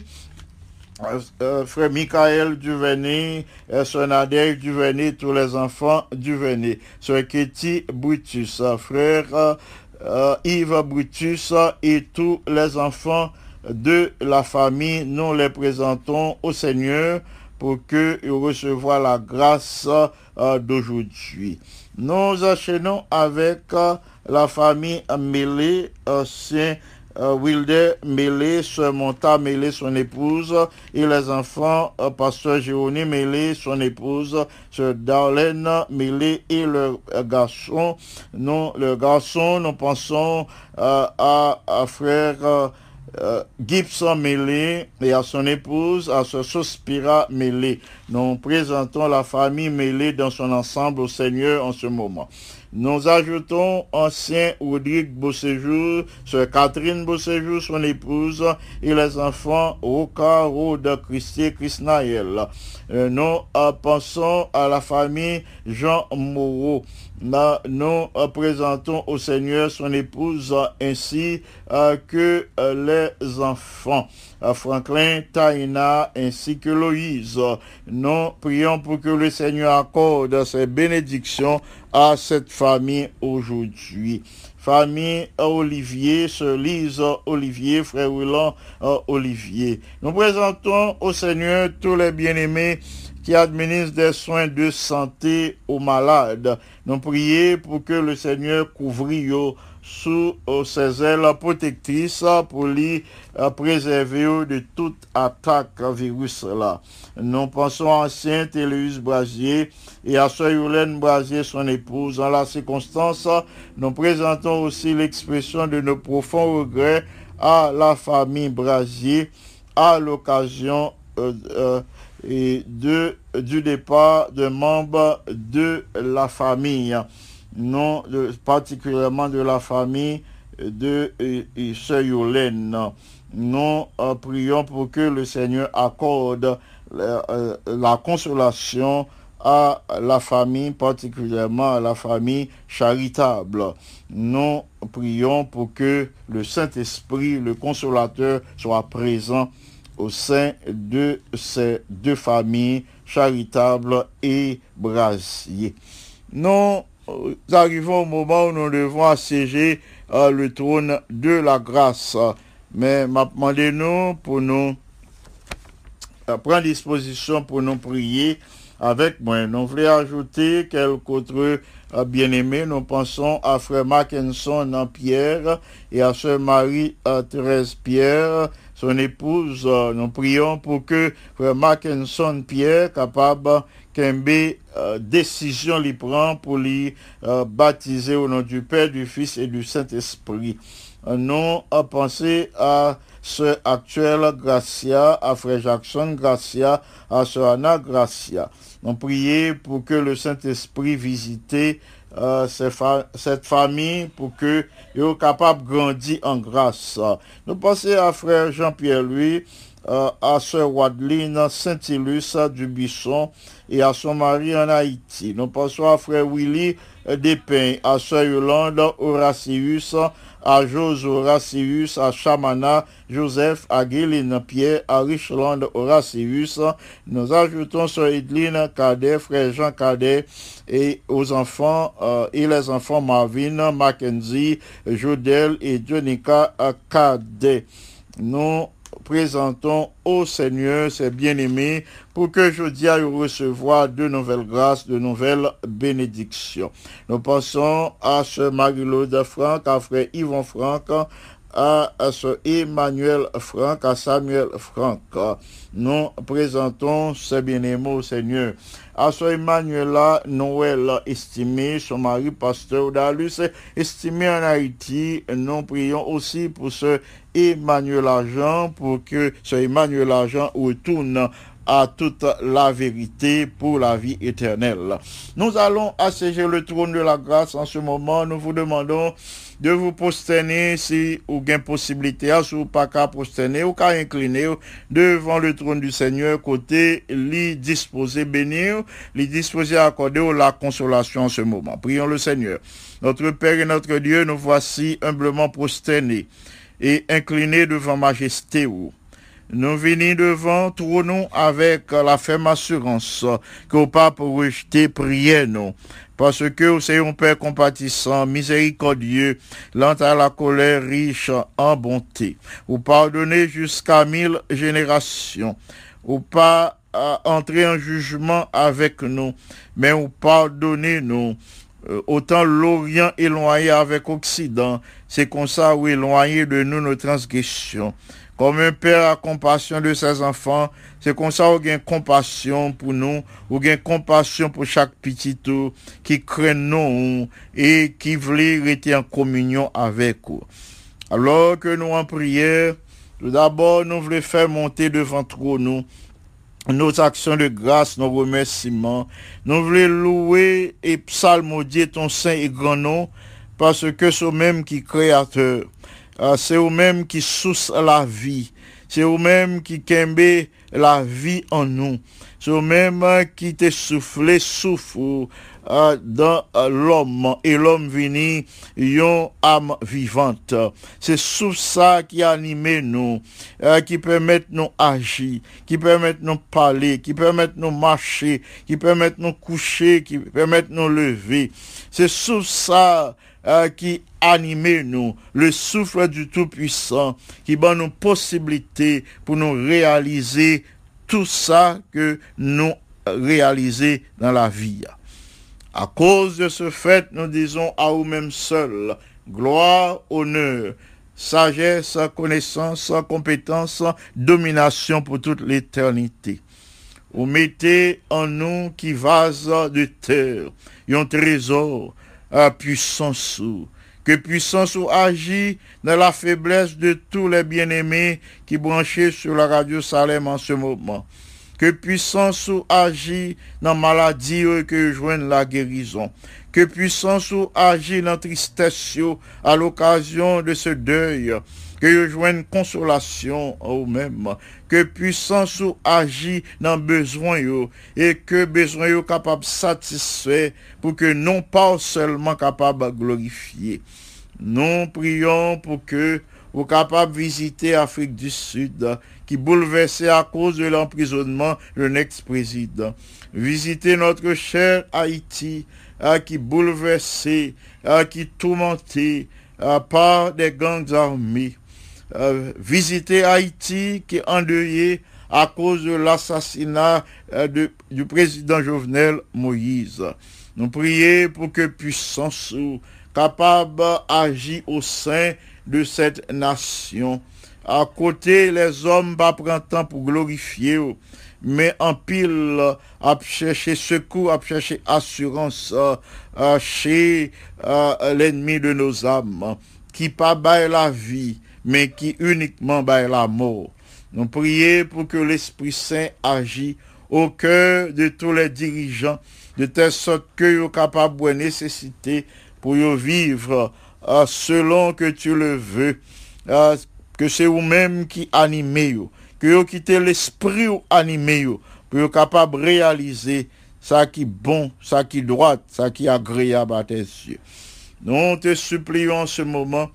frère Michael Duvernay, euh, Sœur Nadège Duvernay, tous les enfants Duvernay, Sœur Ketty Brutus, euh, frère euh, euh, Yves Brutus et tous les enfants de la famille, nous les présentons au Seigneur pour que ils recevoir la grâce euh, d'aujourd'hui. Nous enchaînons avec euh, la famille Mélé, euh, Saint euh, Wilder Mélé, Sœur Monta Mélé, son épouse, et les enfants, euh, Pasteur Jérôme Mélé, son épouse, Sœur Darlene Mélé et le euh, garçon. Nous, le garçon, nous pensons euh, à, à frère Gibson Mélé et à son épouse, à ce Sospira Mélé. Nous présentons la famille Mélé dans son ensemble au Seigneur en ce moment. Nous ajoutons ancien Rodrigue Beauséjour, Sœur Catherine Beauséjour, son épouse, et les enfants Roca, Rode, Christy, Christnaël. Euh, nous euh, pensons à la famille Jean Moreau. Nous euh, présentons au Seigneur son épouse ainsi euh, que euh, les enfants. Euh, Franklin, Taina ainsi que Loïse. Nous prions pour que le Seigneur accorde ses bénédictions à cette famille aujourd'hui. Famille euh, Olivier, Sœur Lise Olivier, Frère euh, Olivier. Nous présentons au Seigneur tous les bien-aimés qui administre des soins de santé aux malades. Nous prions pour que le Seigneur couvre sous euh, ses ailes protectrices pour lui euh, préserver de toute attaque virus là. Nous pensons à Sainte Héloïse Brasier et à Sœur Yolène Brasier, son épouse. En la circonstance, nous présentons aussi l'expression de nos profonds regrets à la famille Brasier à l'occasion euh, et du départ de membres de la famille, non particulièrement de la famille de euh, euh, Sœur Yolène. Nous euh, prions pour que le Seigneur accorde la, la consolation à la famille, particulièrement à la famille charitable. Nous prions pour que le Saint-Esprit, le consolateur, soit présent au sein de ces deux familles, charitables et brasiers. Nous arrivons au moment où nous devons assiéger euh, le trône de la grâce. Mais m'a demandé nous pour nous euh, prendre disposition pour nous prier avec moi. Nous voulons ajouter quelques autres euh, bien-aimés. Nous pensons à frère Mackinson en Pierre et à sœur Marie-Thérèse Pierre, son épouse. Euh, Nous prions pour que frère Mackinson Pierre capable qu'un euh, décision lui prend pour lui euh, baptiser au nom du Père, du Fils et du Saint-Esprit. Euh, Nous penser à ce actuel Gracia, à frère Jackson Gracia, à sœur Anna Gracia. Nous prions pour que le Saint-Esprit visite euh, cette famille pour que soient capable de grandir en grâce. Nous pensons à frère Jean-Pierre Louis, euh, à sœur Wadeline Saint-Ilus du Bisson et à son mari en Haïti. Nous pensons à frère Willy Despins, à sœur Yolande Horacius, à Jose Horacius, à Chamana Joseph, à Guéline Pierre, à Richland Horacius. Nous ajoutons sur Edline Cadet, frère Jean Cadet, et aux enfants, euh, et les enfants Marvin, Mackenzie, Jodel et Jonica euh, Cadet. Nous présentons au Seigneur ses bien-aimés pour que je dis à recevoir de nouvelles grâces, de nouvelles bénédictions. Nous pensons à ce Marie-Laude Franck, à frère Yvon Franck, à, ce Emmanuel Franck, à Samuel Franck. Nous présentons ces bien-aimés au Seigneur. À ce Emmanuela Noël estimé, son mari pasteur Dalus estimé en Haïti, nous prions aussi pour ce Emmanuel Agent, pour que ce Emmanuel Agent retourne à toute la vérité pour la vie éternelle. Nous allons assiéger le trône de la grâce en ce moment. Nous vous demandons de vous prosterner si ou gain possibilité à ou pas qu'à prosterner ou qu'à incliner devant le trône du Seigneur côté lui disposer bénir, lui disposer accorder la consolation en ce moment. Prions le Seigneur. Notre Père et notre Dieu, nous voici humblement prosternés et inclinés devant majesté ou. Nous venons devant trône avec la ferme assurance que au pape rejeté prier nous. Parce que c'est un Père compatissant, miséricordieux, lent à la colère, riche en bonté. Ou pardonner jusqu'à mille générations. Ou pas à entrer en jugement avec nous, mais ou pardonner nous. Euh, autant l'Orient éloigné avec Occident, c'est comme ça ou éloigné de nous nos transgressions. Comme un père a compassion de ses enfants, c'est comme ça ou gain compassion pour nous, ou gain compassion pour chaque petit tout qui craint nous et qui voulait rester en communion avec nous. Alors que nous en prière, tout d'abord nous voulons faire monter devant trop nous nos actions de grâce, nos remerciements. Nous voulons louer et psalmodier ton saint et grand nom parce que c'est même qui créateur. Ah, c'est eux-mêmes qui soussent la vie. C'est eux-mêmes qui kembe la vie en nous. C'est eux-mêmes qui te soufflé souffle euh, dans euh, l'homme et l'homme vini yon âme vivante. C'est sous ça qui anime nous, qui permet nous agir, qui permet nous parler, qui permet nous marcher, qui permet nous coucher, qui permet nous lever. C'est sous ça euh, qui anime nous, le souffle du Tout-Puissant, qui donne nous possibilité pour nous réaliser tout ça que nous réaliser dans la vie. À cause de ce fait, nous disons à vous-même seuls, gloire, honneur, sagesse, connaissance, compétence, domination pour toute l'éternité. Vous mettez en nous qui vase de terre, un trésor, puissance que puissance ou agit dans la faiblesse de tous les bien-aimés qui branchent sur la radio Salem en ce moment. Que puissance ou agit dans maladie ou que joigne la guérison. Que puissance ou agit dans tristesse ou à l'occasion de ce deuil. Que je joigne consolation ou même. Que puissance ou agit dans besoin yo, et que besoin yo capable satisfaire pour que non pas seulement capable de glorifier. Nous prions pour que vous capable de visiter Afrique du Sud, qui bouleversée à cause de l'emprisonnement de l'ex-président. Visiter notre cher Haïti, euh, qui bouleversé, euh, qui tourmenté euh, par des gangs armés. Euh, visiter Haïti, qui est endeuillé à cause de l'assassinat euh, du président Jovenel Moïse. Nous prions pour que puissance capable agir au sein de cette nation. À côté, les hommes pas prendre temps pour glorifier, mais en pile, à chercher secours, à chercher assurance euh, chez l'ennemi de nos âmes, qui pas la vie, mais qui uniquement la mort. Nous prions pour que l'Esprit Saint agisse au cœur de tous les dirigeants, de telle sorte que vous capables de nécessiter pour vivre euh, selon que tu le veux, euh, que c'est vous-même qui animez, que vous quittez l'esprit ou animé, pour vous capable de réaliser ça qui est bon, ça qui est droit, ça qui est agréable à tes yeux. Nous te supplions en ce moment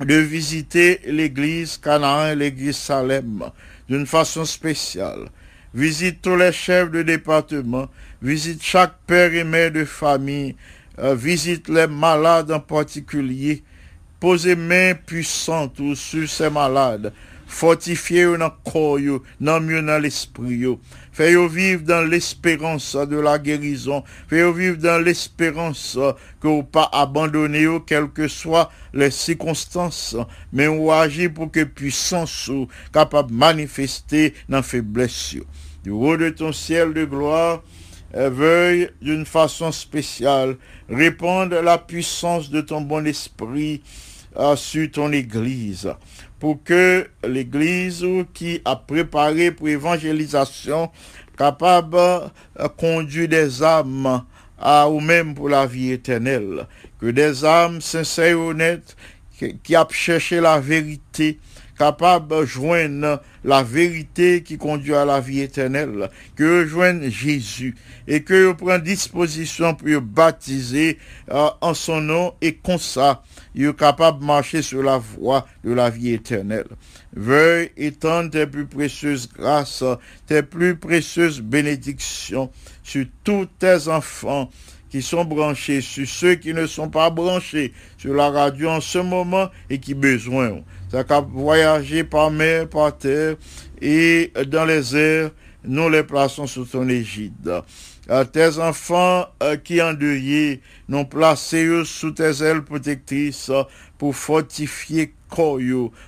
de visiter l'église Canaan et l'église Salem d'une façon spéciale. Visite tous les chefs de département, visite chaque père et mère de famille, euh, visite les malades en particulier, posez main puissante sur ces malades. Fortifier yo dans corps yo, nan mieux dans l'esprit yo. Fais yo vivre dans l'espérance de la guérison. Fais yo vivre dans l'espérance que vous pas abandonné quelles que soient les circonstances, mais ou agir pour que puissance ou capable de manifester dans faiblesse yo. Du haut de ton ciel de gloire, euh, veuille d'une façon spéciale répandre la puissance de ton bon esprit euh, sur ton église pour que l'église qui a préparé pour évangélisation capable de conduire des âmes à ou même pour la vie éternelle. Que des âmes sincères et honnêtes qui, qui a cherché la vérité capable de joindre la vérité qui conduit à la vie éternelle, que rejoignent Jésus et que vous prend disposition pour baptiser euh, en son nom et comme ça, capable de marcher sur la voie de la vie éternelle. Veuille étendre tes plus précieuses grâces, tes plus précieuses bénédictions sur tous tes enfants qui sont branchés, sur ceux qui ne sont pas branchés sur la radio en ce moment et qui besoin. Ça qu'à voyager par mer, par terre et dans les airs, nous les plaçons sous ton égide. Euh, tes enfants euh, qui endeuillés, nous placés sous tes ailes protectrices euh, pour fortifier corps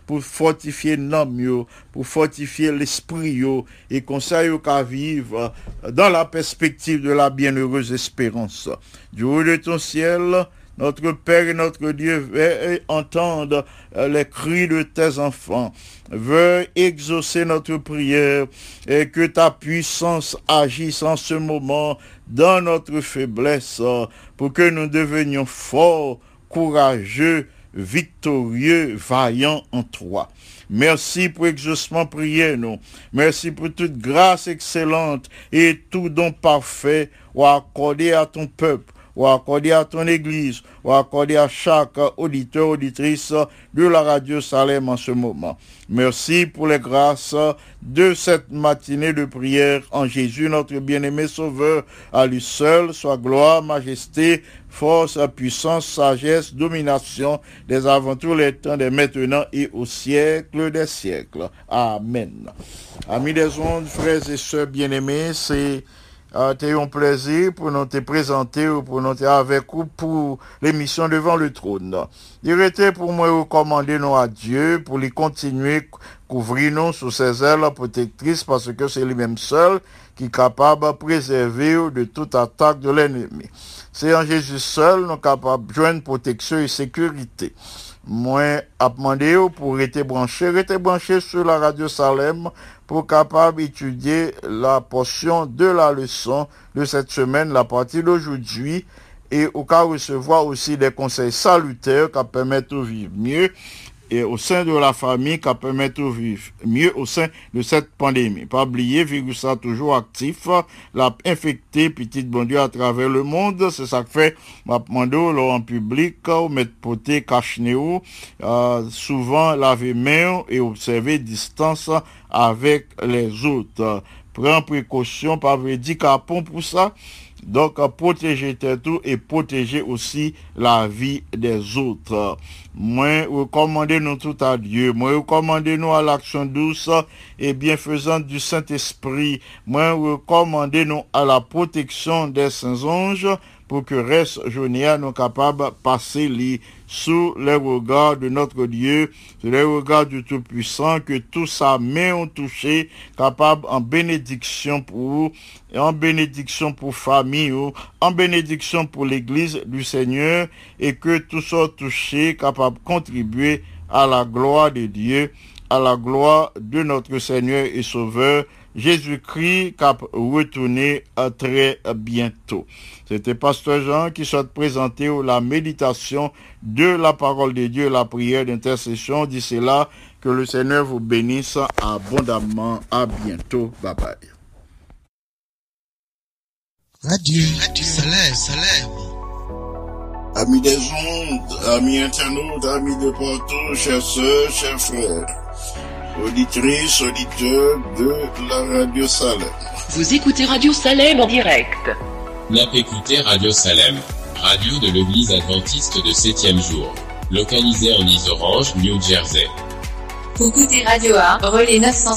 pour fortifier l'âme pour fortifier l'esprit et sache qu'à vivre euh, dans la perspective de la bienheureuse espérance. Du haut de ton ciel, notre Père et notre Dieu, veuille entendre euh, les cris de tes enfants. Veuille exaucer notre prière et que ta puissance agisse en ce moment dans notre faiblesse euh, pour que nous devenions forts, courageux, victorieux, vaillants en toi. Merci pour exaucement prière, nous. Merci pour toute grâce excellente et tout don parfait accordé à ton peuple ou accordé à ton église, ou accordé à chaque auditeur, auditrice de la radio Salem en ce moment. Merci pour les grâces de cette matinée de prière en Jésus, notre bien-aimé Sauveur. À lui seul soit gloire, majesté, force, puissance, sagesse, domination des avant les temps, des maintenant et au siècle des siècles. Amen. Amis des ondes, frères et sœurs bien-aimés, c'est euh, un plaisir pour nous te présenter ou pour nous te avec vous pour l'émission devant le trône. Il était pour moi recommander nous à Dieu pour lui continuer couvrir nous sous ses ailes protectrices parce que c'est lui-même seul qui est capable de préserver de toute attaque de l'ennemi. C'est en Jésus seul nous capables de joindre protection et sécurité. Moi, a demandé pour être branché, rester branché sur la radio Salem pour capable étudier la portion de la leçon de cette semaine, la partie d'aujourd'hui, et au cas recevoir aussi des conseils salutaires qui permettent de vivre mieux et au sein de la famille qui permettent de vivre mieux au sein de cette pandémie. Pas oublier, virus a toujours actif, l'a infecté petite bon Dieu à travers le monde. C'est ça que fait, m'a en public, ou mettre poté, cache euh, souvent laver main et observer distance avec les autres. Prends précaution, pas veut dire capon pour ça. Donc, euh, protéger tes tout et protéger aussi la vie des autres. Moi, recommandez nous tout à Dieu. Moi, recommandez nous à l'action douce et bienfaisante du Saint-Esprit. Moi, recommandez nous à la protection des saints anges pour que reste journée nous capable de passer les sous les regards de notre Dieu, sous les regards du Tout-Puissant, que tous sa main ont touché, capable en bénédiction pour vous, et en bénédiction pour famille, ou, en bénédiction pour l'église du Seigneur, et que tous soit touchés, capable de contribuer à la gloire de Dieu, à la gloire de notre Seigneur et Sauveur, Jésus-Christ cap retourner à très bientôt. C'était Pasteur Jean qui souhaite présenter la méditation de la parole de Dieu, la prière d'intercession. D'ici là, que le Seigneur vous bénisse abondamment. À bientôt. Bye bye. Radio, Radio Salem, Salem. Amis des ondes, amis internautes, amis de partout, chers sœurs, chers frères, auditrices, auditeurs de la radio Salem. Vous écoutez Radio Salem en direct. N'a écouté Radio Salem, radio de l'église adventiste de septième jour, localisée en Isorange, New Jersey. Coucou Radio A, relais 900.